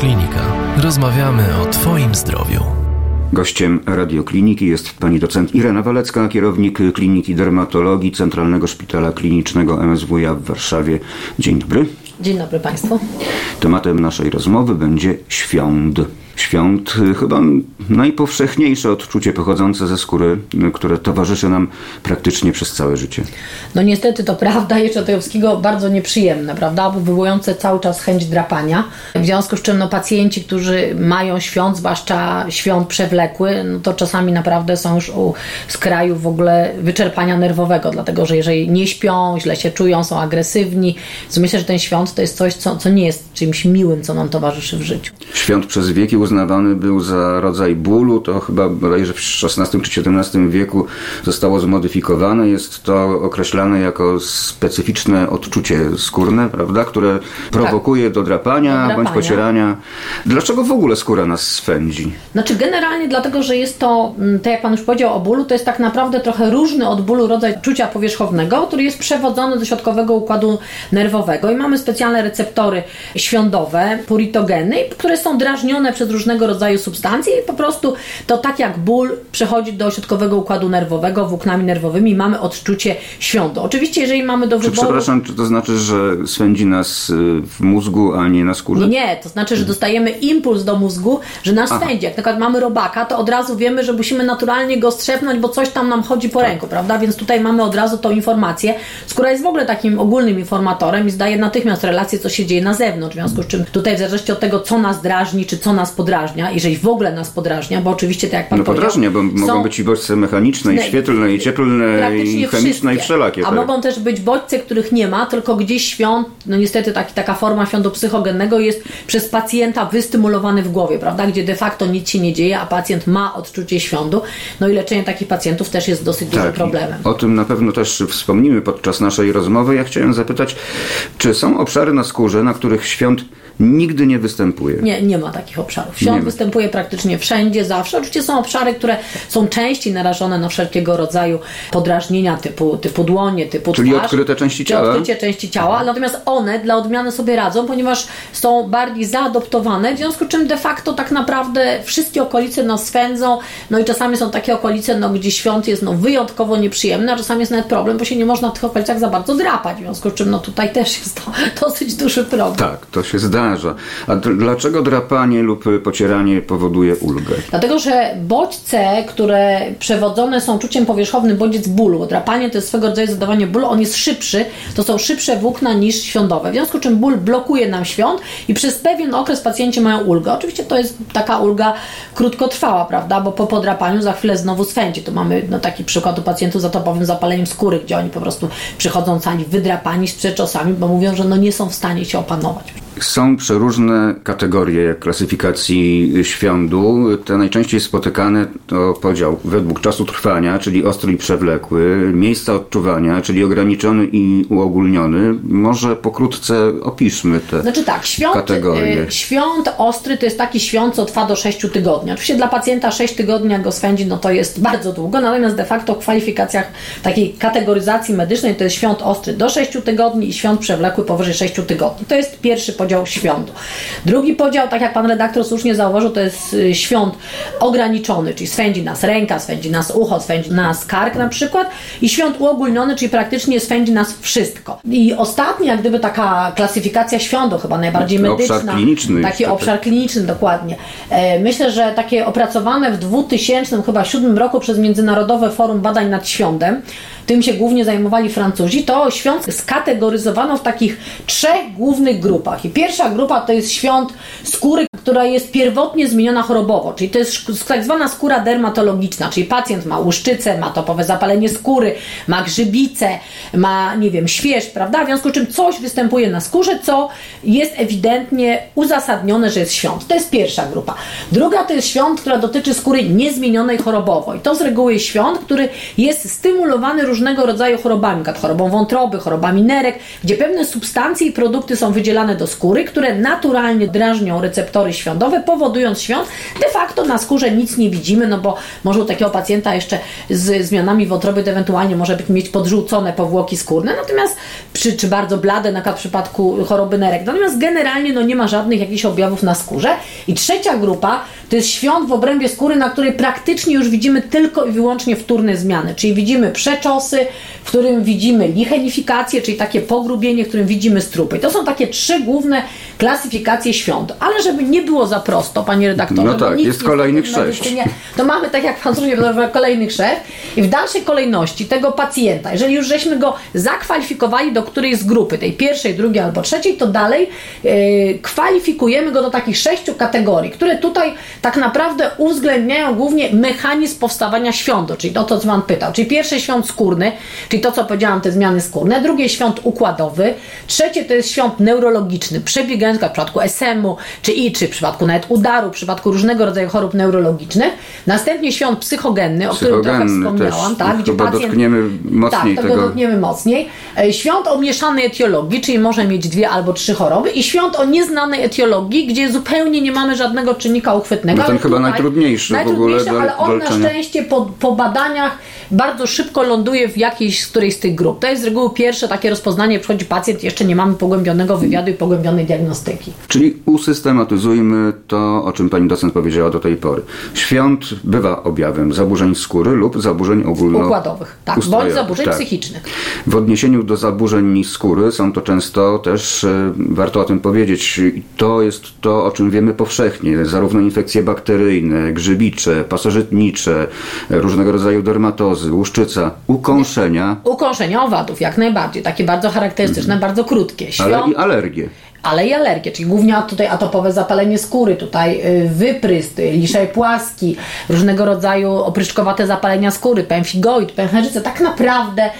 Radioklinika. Rozmawiamy o Twoim zdrowiu. Gościem radiokliniki jest pani docent Irena Walecka, kierownik Kliniki Dermatologii Centralnego Szpitala Klinicznego MSWiA w Warszawie. Dzień dobry. Dzień dobry Państwu. Tematem naszej rozmowy będzie świąt świąt y, chyba najpowszechniejsze odczucie pochodzące ze skóry, y, które towarzyszy nam praktycznie przez całe życie. No niestety to prawda, Jeczotejowskiego bardzo nieprzyjemne, prawda, bo wywołujące cały czas chęć drapania. W związku z czym no, pacjenci, którzy mają świąt, zwłaszcza świąt przewlekły, no to czasami naprawdę są już u skraju w ogóle wyczerpania nerwowego, dlatego że jeżeli nie śpią, źle się czują, są agresywni, to myślę, że ten świąt to jest coś, co, co nie jest czymś miłym, co nam towarzyszy w życiu. Świąt przez wieki uznawany był za rodzaj bólu. To chyba bodajże w XVI czy XVII wieku zostało zmodyfikowane. Jest to określane jako specyficzne odczucie skórne, prawda, które prowokuje tak. do, drapania, drapania bądź pocierania. Dlaczego w ogóle skóra nas swędzi? Znaczy generalnie dlatego, że jest to, mm, tak jak Pan już powiedział o bólu, to jest tak naprawdę trochę różny od bólu rodzaj czucia powierzchownego, który jest przewodzony do środkowego układu nerwowego i mamy specjalne receptory świądowe, puritogeny, które są drażnione przez różnego rodzaju substancje i po prostu to tak jak ból przechodzi do środkowego układu nerwowego, włóknami nerwowymi mamy odczucie świątu. Oczywiście jeżeli mamy do wyboru... Czy, przepraszam, czy to znaczy, że swędzi nas y, w mózgu, a nie na skórze? Nie, nie, to znaczy, że dostajemy impuls do mózgu, że nas Aha. swędzi. Jak na przykład mamy robaka, to od razu wiemy, że musimy naturalnie go strzepnąć, bo coś tam nam chodzi po tak. ręku, prawda? Więc tutaj mamy od razu tą informację. Skóra jest w ogóle takim ogólnym informatorem i zdaje natychmiast relację, co się dzieje na zewnątrz. W związku z czym tutaj w zależności od tego, co nas drażni, czy co nas podrażnia, jeżeli w ogóle nas podrażnia, bo oczywiście tak jak Pan No podrażnia, bo mogą być i bodźce mechaniczne, i świetlne, i cieplne, i chemiczne, i wszelakie. A tak. mogą też być bodźce, których nie ma, tylko gdzieś świąt, no niestety taki, taka forma świątu psychogennego jest przez pacjenta wystymulowany w głowie, prawda, gdzie de facto nic się nie dzieje, a pacjent ma odczucie świątu. No i leczenie takich pacjentów też jest dosyć tak, dużym problemem. O tym na pewno też wspomnimy podczas naszej rozmowy. Ja chciałem zapytać, czy są obszary na skórze, na których świąt nigdy nie występuje. Nie, nie ma takich obszarów. Świąt występuje praktycznie wszędzie, zawsze. Oczywiście są obszary, które są częściej narażone na wszelkiego rodzaju podrażnienia typu, typu dłonie, typu Czyli twarz. odkryte części ciała. Odkrycie części ciała, natomiast one dla odmiany sobie radzą, ponieważ są bardziej zaadoptowane, w związku z czym de facto tak naprawdę wszystkie okolice nas swędzą, no i czasami są takie okolice, no, gdzie świąt jest no, wyjątkowo nieprzyjemny, a czasami jest nawet problem, bo się nie można w tych okolicach za bardzo drapać, w związku z czym no, tutaj też jest to dosyć duży problem. Tak, to się zda a dlaczego drapanie lub pocieranie powoduje ulgę? Dlatego, że bodźce, które przewodzone są czuciem powierzchownym, bodziec bólu, drapanie to jest swego rodzaju zadawanie bólu, on jest szybszy, to są szybsze włókna niż świądowe. W związku z czym ból blokuje nam świąt i przez pewien okres pacjenci mają ulgę. Oczywiście to jest taka ulga krótkotrwała, prawda, bo po podrapaniu za chwilę znowu swędzi. Tu mamy no, taki przykład u pacjentów z atopowym zapaleniem skóry, gdzie oni po prostu przychodzą sami wydrapani z przeczosami, bo mówią, że no nie są w stanie się opanować. Są przeróżne kategorie klasyfikacji świądu. Te najczęściej spotykane to podział według czasu trwania, czyli ostry i przewlekły, miejsca odczuwania, czyli ograniczony i uogólniony. Może pokrótce opiszmy te znaczy tak, świąt, kategorie. Y, świąt ostry to jest taki świąt, co trwa do 6 tygodni. Oczywiście dla pacjenta 6 tygodni, jak go swędzi, no to jest bardzo długo, natomiast de facto w kwalifikacjach takiej kategoryzacji medycznej to jest świąt ostry do 6 tygodni i świąt przewlekły powyżej 6 tygodni. To jest pierwszy podział podział świąt. Drugi podział, tak jak pan redaktor słusznie zauważył, to jest y, świąt ograniczony, czyli swędzi nas ręka, swędzi nas ucho, swędzi nas kark na przykład i świąt uogólniony, czyli praktycznie swędzi nas wszystko. I ostatnia, jak gdyby taka klasyfikacja świątu, chyba najbardziej taki medyczna. Obszar kliniczny. Taki obszar kliniczny, dokładnie. E, myślę, że takie opracowane w 2000 chyba roku przez Międzynarodowe Forum Badań nad Świątem, tym się głównie zajmowali Francuzi, to świąt skategoryzowano w takich trzech głównych grupach. I pierwsza grupa to jest świąt skóry, która jest pierwotnie zmieniona chorobowo, czyli to jest tak zwana skóra dermatologiczna, czyli pacjent ma łuszczycę, ma topowe zapalenie skóry, ma grzybicę, ma, nie wiem, śwież, prawda? W związku z czym coś występuje na skórze, co jest ewidentnie uzasadnione, że jest świąt. To jest pierwsza grupa. Druga to jest świąt, która dotyczy skóry niezmienionej chorobowo. I to z reguły jest świąt, który jest stymulowany różnego rodzaju chorobami, jak chorobą wątroby, chorobami nerek, gdzie pewne substancje i produkty są wydzielane do skóry, skóry, które naturalnie drażnią receptory świądowe, powodując świąt. De facto na skórze nic nie widzimy, no bo może u takiego pacjenta jeszcze z zmianami wątroby ewentualnie może być mieć podrzucone powłoki skórne, natomiast przy, czy bardzo blade, na przykład w przypadku choroby nerek. Natomiast generalnie no, nie ma żadnych jakichś objawów na skórze. I trzecia grupa to jest świąt w obrębie skóry, na której praktycznie już widzimy tylko i wyłącznie wtórne zmiany, czyli widzimy przeczosy, w którym widzimy lichenifikację, czyli takie pogrubienie, w którym widzimy strupy. I to są takie trzy główne klasyfikacje świąt. Ale żeby nie było za prosto, panie redaktorze, no tak, jest kolejnych sześć. To mamy, tak jak pan słusznie kolejnych sześć i w dalszej kolejności tego pacjenta, jeżeli już żeśmy go zakwalifikowali do którejś z grupy, tej pierwszej, drugiej albo trzeciej, to dalej yy, kwalifikujemy go do takich sześciu kategorii, które tutaj tak naprawdę uwzględniają głównie mechanizm powstawania świąt, czyli to, co Pan pytał. Czyli pierwszy świąt skórny, czyli to, co powiedziałam, te zmiany skórne, drugie świąt układowy, trzecie to jest świąt neurologiczny, przebiegający w przypadku SM-u, czy i, czy w przypadku nawet udaru, w przypadku różnego rodzaju chorób neurologicznych. Następnie świąt psychogenny, o którym trochę wspomniałam, tak, gdzie pacjent... dotkniemy mocniej tak, tego. dotkniemy mocniej. E, świąt o mieszanej etiologii, czyli może mieć dwie albo trzy choroby i świąt o nieznanej etiologii, gdzie zupełnie nie mamy żadnego czynnika uchwytnego. No ten chyba tutaj, najtrudniejszy, najtrudniejszy w ogóle ale on na szczęście po, po badaniach bardzo szybko ląduje w jakiejś z którejś z tych grup. To jest z reguły pierwsze takie rozpoznanie, przychodzi pacjent, jeszcze nie mamy pogłębionego wywiadu i pogłębionej diagnostyki. Czyli usystematyzujmy to, o czym pani docent powiedziała do tej pory. Świąt bywa objawem zaburzeń skóry lub zaburzeń ogólnoukładowych, tak, bądź zaburzeń tak. psychicznych. W odniesieniu do zaburzeń skóry są to często też, e, warto o tym powiedzieć, to jest to, o czym wiemy powszechnie, zarówno infekcje bakteryjne, grzybicze, pasożytnicze, różnego rodzaju dermatozy, łuszczyca, ukąszenia. Ukąszenia owadów, jak najbardziej, takie bardzo charakterystyczne, mm. bardzo krótkie. Świąt... Ale i alergie ale i alergie, czyli głównie tutaj atopowe zapalenie skóry, tutaj y, wypryst, liszaj płaski, różnego rodzaju opryszczkowate zapalenia skóry, pęfigoid, pęcherzyca, tak naprawdę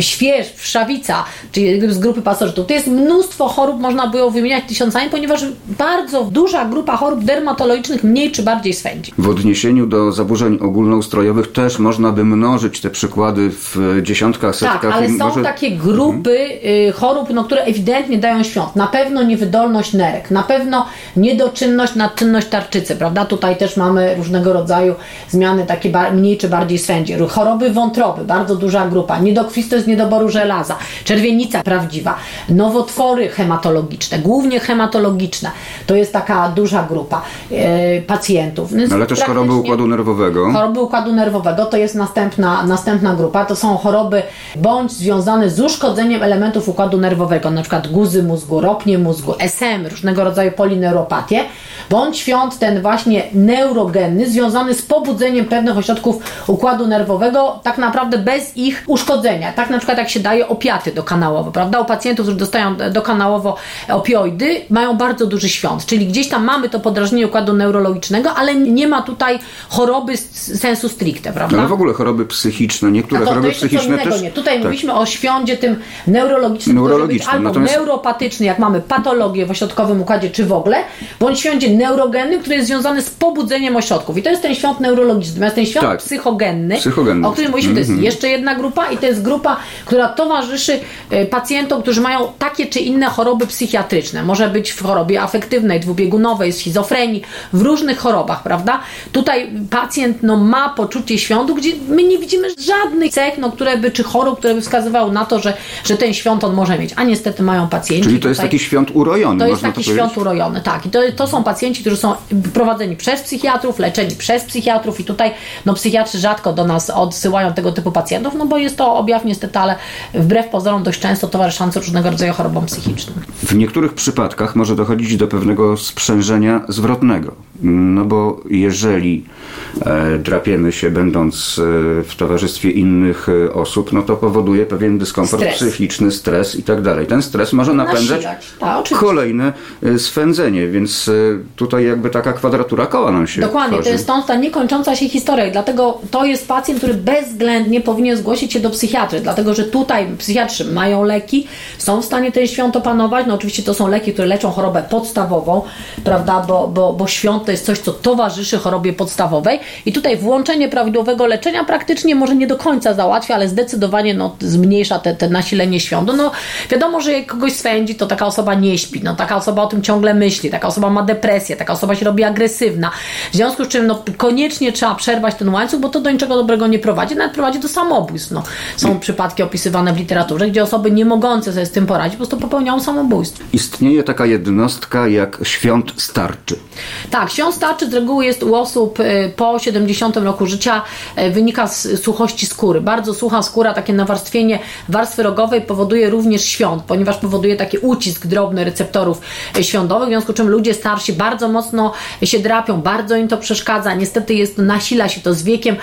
śwież, wszawica, czyli z grupy pasożytów. To jest mnóstwo chorób, można było wymieniać tysiącami, ponieważ bardzo duża grupa chorób dermatologicznych mniej czy bardziej swędzi. W odniesieniu do zaburzeń ogólnoustrojowych też można by mnożyć te przykłady w dziesiątkach, setkach. Tak, ale są może... takie grupy mhm. chorób, no, które ewidentnie dają świąt. Na pewno pewno niewydolność nerek, na pewno niedoczynność, nadczynność tarczycy, prawda? Tutaj też mamy różnego rodzaju zmiany takie mniej czy bardziej swędzi. Choroby wątroby, bardzo duża grupa. Niedokrwistość z niedoboru żelaza, czerwienica prawdziwa, nowotwory hematologiczne, głównie hematologiczne. To jest taka duża grupa e, pacjentów. No, ale też choroby układu nerwowego. Choroby układu nerwowego to jest następna, następna grupa. To są choroby bądź związane z uszkodzeniem elementów układu nerwowego, na przykład guzy mózgu, ropnie mózgu, SM, różnego rodzaju polineuropatie, bądź świąt ten właśnie neurogenny, związany z pobudzeniem pewnych ośrodków układu nerwowego, tak naprawdę bez ich uszkodzenia. Tak na przykład jak się daje opiaty dokanałowo, prawda? U pacjentów, którzy dostają dokanałowo opioidy, mają bardzo duży świąt, czyli gdzieś tam mamy to podrażnienie układu neurologicznego, ale nie ma tutaj choroby sensu stricte, prawda? Ale w ogóle choroby psychiczne, niektóre to, choroby to psychiczne też... Nie. Tutaj tak. mówiliśmy o świądzie tym neurologicznym, neurologicznym albo natomiast... neuropatyczny, jak mamy patologię w ośrodkowym układzie, czy w ogóle, bądź świądzie neurogenny, który jest związany z pobudzeniem ośrodków. I to jest ten świąt neurologiczny. Natomiast ten świąt tak. psychogenny, psychogenny, o którym mówiliśmy, to jest mm -hmm. jeszcze jedna grupa i to jest grupa, która towarzyszy e, pacjentom, którzy mają takie czy inne choroby psychiatryczne. Może być w chorobie afektywnej, dwubiegunowej, schizofrenii, w różnych chorobach, prawda? Tutaj pacjent no, ma poczucie świątu, gdzie my nie widzimy żadnych cech, no, które by, czy chorób, które by wskazywały na to, że, że ten świąt on może mieć. A niestety mają pacjenci. Czyli to jest taki świąt urojony. To jest taki to świąt urojony, tak. I to, to są pacjenci, którzy są prowadzeni przez psychiatrów, leczeni przez psychiatrów i tutaj no, psychiatrzy rzadko do nas odsyłają tego typu pacjentów, no bo jest to objaw niestety, ale wbrew pozorom dość często towarzyszący różnego rodzaju chorobom psychicznym. W niektórych przypadkach może dochodzić do pewnego sprzężenia zwrotnego. No bo jeżeli e, drapiemy się będąc e, w towarzystwie innych e, osób, no to powoduje pewien dyskomfort stres. psychiczny, stres i tak dalej. Ten stres może napędzać Ta, kolejne e, swędzenie, więc tutaj jakby taka kwadratura koła nam się Dokładnie, tworzy. to jest stąd ta niekończąca się historia. Dlatego to jest pacjent, który bezwzględnie powinien zgłosić się do psychiatry, dlatego że tutaj psychiatrzy mają leki, są w stanie ten świąt opanować. No oczywiście to są leki, które leczą chorobę podstawową, prawda, bo, bo, bo świąt to jest coś, co towarzyszy chorobie podstawowej i tutaj włączenie prawidłowego leczenia praktycznie może nie do końca załatwia, ale zdecydowanie no, zmniejsza te, te nasilenie świądu. No wiadomo, że jak kogoś swędzi, to taka osoba nie śpi, no taka osoba o tym ciągle myśli, taka osoba ma depresję, taka osoba się robi agresywna. W związku z czym no, koniecznie trzeba przerwać ten łańcuch, bo to do niczego dobrego nie prowadzi, nawet prowadzi do samobójstw. No, są przypadki opisywane w literaturze, gdzie osoby nie mogące sobie z tym poradzić, po prostu popełniają samobójstwo. Istnieje taka jednostka jak świąt starczy. Tak, świąt starczy z reguły jest u osób y, po 70 roku życia, y, wynika z suchości skóry. Bardzo sucha skóra, takie nawarstwienie warstwy rogowej powoduje również świąt, ponieważ powoduje taki ucisk drobny receptorów y, świądowych, w związku z czym ludzie starsi bardzo mocno się drapią, bardzo im to przeszkadza. Niestety jest, nasila się to z wiekiem.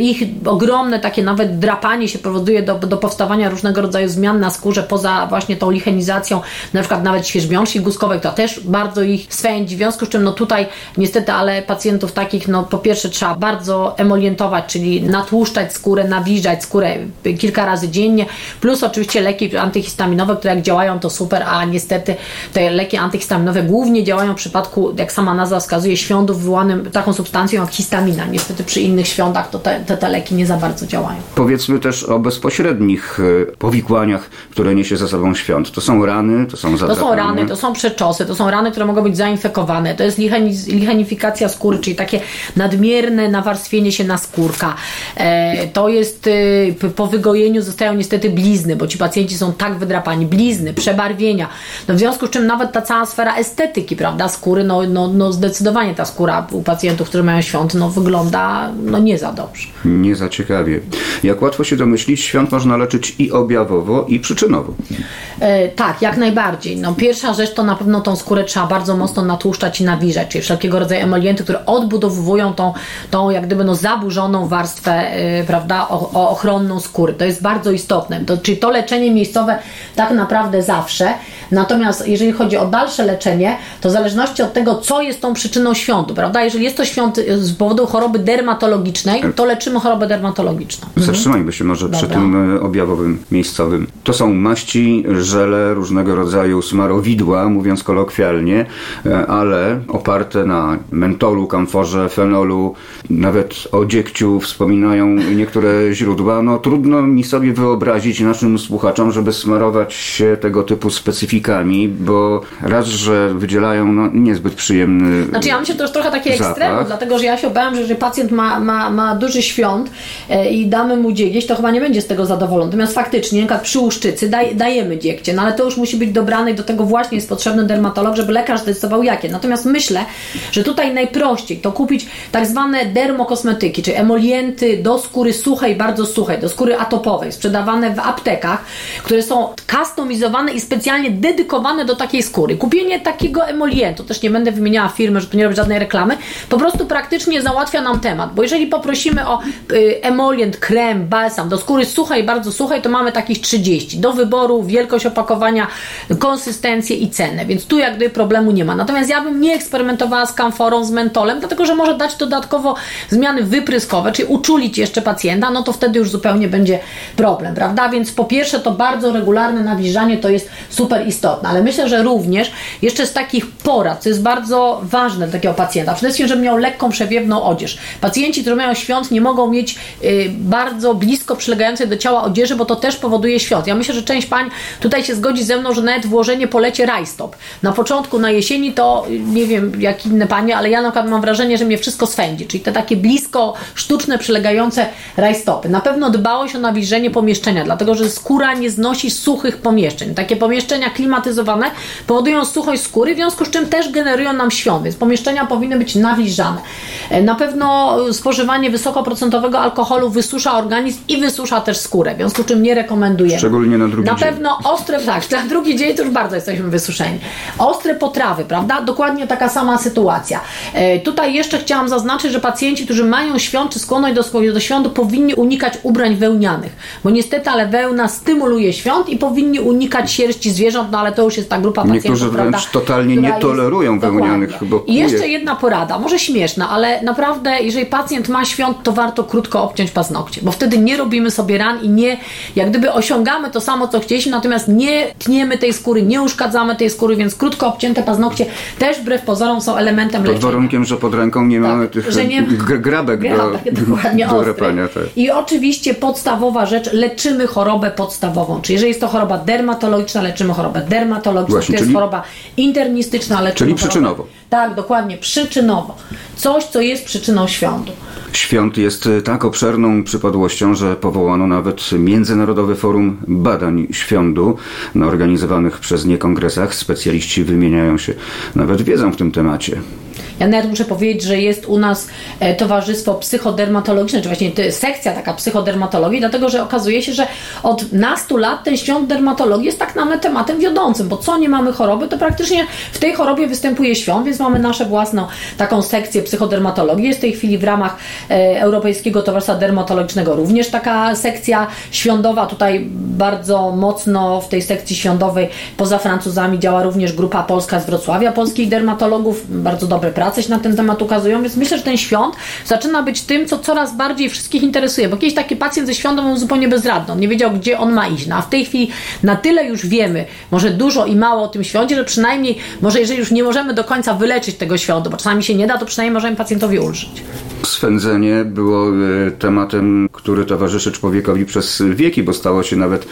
Ich ogromne takie nawet drapanie się powoduje do, do powstawania różnego rodzaju zmian na skórze, poza właśnie tą lichenizacją, na przykład nawet świeżbiążki guskowej, to też bardzo ich swędzi. W związku z czym no tutaj niestety, ale pacjentów takich, no po pierwsze trzeba bardzo emolientować, czyli natłuszczać skórę, nawilżać skórę kilka razy dziennie, plus oczywiście leki antyhistaminowe, które jak działają to super, a niestety te leki antyhistaminowe głównie działają w przypadku, jak sama nazwa wskazuje, świądów wywołanym taką substancją jak histamina. Niestety przy innych świątach to te, te, te leki nie za bardzo działają. Powiedzmy też o bezpośrednich e, powikłaniach, które niesie za sobą świąt. To są rany, to są zadrapania. To są rany, to są przeczosy, to są rany, które mogą być zainfekowane, to jest lichenifikacja skóry, czyli takie nadmierne nawarstwienie się na skórka. E, to jest e, po wygojeniu zostają niestety blizny, bo ci pacjenci są tak wydrapani. Blizny, przebarwienia. No w związku z czym nawet ta cała sfera estetyki, prawda, skóry, no, no, no zdecydowanie ta skóra u pacjentów, którzy mają świąt, no wygląda no nie za dobrze. Nie za ciekawie. Jak łatwo się domyślić, świąt można leczyć i objawowo, i przyczynowo. E, tak, jak najbardziej. No, pierwsza rzecz to na pewno tą skórę trzeba bardzo mocno natłuszczać i nawilżać, czyli wszelkiego rodzaju emolienty, które odbudowują tą, tą jak gdyby no, zaburzoną warstwę, yy, prawda, o, o, ochronną skóry. To jest bardzo istotne. To, czyli to leczenie miejscowe tak naprawdę zawsze. Natomiast jeżeli chodzi o dalsze leczenie, to w zależności od tego, co jest tą przyczyną świątu, prawda? Jeżeli jest to świąt z powodu choroby dermatologicznej, to leczymy chorobę dermatologiczną. Zatrzymajmy się może Dobra. przy tym e, objawowym miejscowym. To są maści, żele, różnego rodzaju smarowidła, mówiąc kolokwialnie, ale oparte na mentolu, kamforze, fenolu, nawet o dziegciu wspominają niektóre źródła. No trudno mi sobie wyobrazić naszym słuchaczom, żeby smarować się tego typu specyfikami, bo raz, że wydzielają no, niezbyt przyjemny Znaczy ja myślę, że to już trochę takie ekstremum, dlatego że ja się obawiam, że jeżeli pacjent ma, ma, ma duży świąt e, i damy mu dziegieś, to chyba nie będzie z tego zadowolony. Natomiast faktycznie, na przy łuszczycy daj, dajemy dziegcie, no ale to już musi być dobrane i do tego właśnie jest potrzebny dermatolog, żeby lekarz zdecydował jakie. Natomiast myślę, że tutaj najprościej to kupić tak zwane dermokosmetyki, czyli emolienty do skóry suchej, bardzo suchej, do skóry atopowej, sprzedawane w aptekach, które są kustomizowane i specjalnie dedykowane do takiej skóry. Kupienie takiego emolientu, też nie będę wymieniała firmy, żeby nie robić żadnej reklamy, po prostu praktycznie załatwia nam temat, bo jeżeli poprosimy o y, emolient, krem, balsam do skóry suchej, bardzo suchej, to mamy takich 30. Do wyboru, wielkość opakowania, konsystencję i cenę, więc tu jak gdyby problemu nie ma. Natomiast ja bym nie eksperymentowała z kamforą, z mentolem, dlatego że może dać dodatkowo zmiany wypryskowe, czyli uczulić jeszcze pacjenta, no to wtedy już zupełnie będzie problem, prawda? Więc po pierwsze to bardzo regularne nawilżanie to jest super istotne, ale myślę, że również jeszcze z takich porad, co jest bardzo ważne dla takiego pacjenta, przede wszystkim, żeby miał lekką przewiewną odzież. Pacjenci, którzy mają świąt nie mogą mieć y, bardzo blisko przylegającej do ciała odzieży, bo to też powoduje świąt. Ja myślę, że część pań tutaj się zgodzi ze mną, że nawet włożenie po lecie rajstop. Na początku, na jesieni to nie wiem jak inne panie, ale ja na przykład mam wrażenie, że mnie wszystko swędzi, czyli te takie blisko sztuczne przylegające rajstopy. Na pewno dbałość o nawilżenie pomieszczenia, dlatego że skóra nie znosi suchych pomieszczeń. Takie pomieszczenia klimatyzowane powodują suchość skóry, w związku z czym też generują nam świąt, więc pomieszczenia powinny być nawilżane. E, na pewno spożywanie wysokoprocentowego alkoholu wysusza organizm i wysusza też skórę, w związku z czym nie rekomenduję. Szczególnie na drugi na dzień. Na pewno ostre, tak, na drugi dzień to już bardzo jesteśmy wysuszeni. Ostre potrawy, prawda? Dokładnie taka sama sytuacja. E, tutaj jeszcze chciałam zaznaczyć, że pacjenci, którzy mają świąt czy skłonność do, do świątu, powinni unikać ubrań wełnianych, bo niestety, ale wełna stymuluje świąt i powinni unikać sierści zwierząt, no ale to już jest ta grupa pacjentów, Niektórzy wręcz prawda, totalnie nie tolerują jest, wełnianych. I jeszcze jedna porada, może śmieszna, ale naprawdę, jeżeli pacjent ma świąt, to warto krótko obciąć paznokcie, bo wtedy wtedy nie robimy sobie ran i nie, jak gdyby osiągamy to samo, co chcieliśmy, natomiast nie tniemy tej skóry, nie uszkadzamy tej skóry, więc krótko obcięte paznokcie też wbrew pozorom są elementem Pod warunkiem, że pod ręką nie mamy tych Tak, że nie- grabek do, dokładnie do ostry. repania. Tak. I oczywiście podstawowa rzecz, leczymy chorobę podstawową. Czyli jeżeli jest to choroba dermatologiczna, leczymy chorobę dermatologiczną. Właśnie, to jest czyli- choroba internistyczna, leczymy Czyli chorobę- przyczynowo. Tak, dokładnie, przyczynowo. Coś, co jest przyczyną świądu. Świąt jest tak obszerną przypadłością, że powołano nawet Międzynarodowe Forum Badań Świądu na organizowanych przez nie kongresach. Specjaliści wymieniają się nawet wiedzą w tym temacie. Ja nawet muszę powiedzieć, że jest u nas e, towarzystwo psychodermatologiczne, czy właśnie sekcja taka psychodermatologii, dlatego że okazuje się, że od nastu lat ten świąt dermatologii jest tak nawet tematem wiodącym, bo co nie mamy choroby, to praktycznie w tej chorobie występuje świąt, więc mamy nasze własną taką sekcję psychodermatologii. Jest w tej chwili w ramach e, Europejskiego Towarzystwa Dermatologicznego również taka sekcja świądowa. Tutaj bardzo mocno w tej sekcji świądowej poza Francuzami działa również grupa polska z Wrocławia, polskich dermatologów. Bardzo dobre prace się na ten temat ukazują, więc myślę, że ten świąt zaczyna być tym, co coraz bardziej wszystkich interesuje, bo kiedyś taki pacjent ze świątą był zupełnie bezradny, on nie wiedział, gdzie on ma iść, no, a w tej chwili na tyle już wiemy, może dużo i mało o tym świącie, że przynajmniej, może jeżeli już nie możemy do końca wyleczyć tego świątu, bo czasami się nie da, to przynajmniej możemy pacjentowi ulżyć. Swędzenie było e, tematem, który towarzyszy człowiekowi przez wieki, bo stało się nawet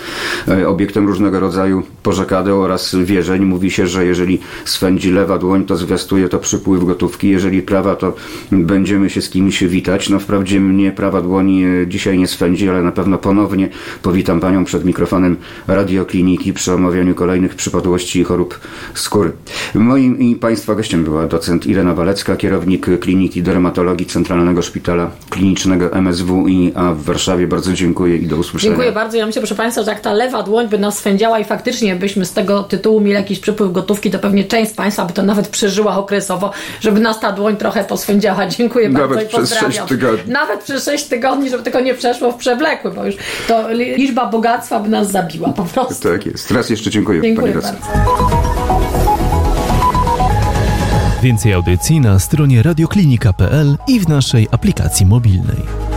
e, obiektem różnego rodzaju pożekadeł oraz wierzeń. Mówi się, że jeżeli swędzi lewa dłoń, to zwiastuje to przypływ gotówki, jeżeli prawa, to będziemy się z kimś witać. No wprawdzie mnie prawa dłoni e, dzisiaj nie swędzi, ale na pewno ponownie powitam Panią przed mikrofonem radiokliniki przy omawianiu kolejnych przypadłości i chorób skóry. Moim i Państwa gościem była docent Irena Walecka, kierownik Kliniki Dermatologii Centralnego Szpitala Klinicznego MSWiA w Warszawie. Bardzo dziękuję i do usłyszenia. Dziękuję bardzo. Ja myślę, proszę Państwa, że jak ta lewa dłoń by nas swędziała i faktycznie byśmy z tego tytułu mieli jakiś przypływ gotówki, to pewnie część z Państwa by to nawet przeżyła okresowo, żeby nas ta dłoń trochę poswędziała. Dziękuję Nawet bardzo i przez pozdrawiam. sześć tygodni. Nawet przez 6 tygodni, żeby tylko nie przeszło w przewlekły, bo już to liczba bogactwa by nas zabiła po prostu. Tak jest. Raz jeszcze dziękuję, Dziękuję Pani bardzo. Więcej audycji na stronie radioklinika.pl i w naszej aplikacji mobilnej.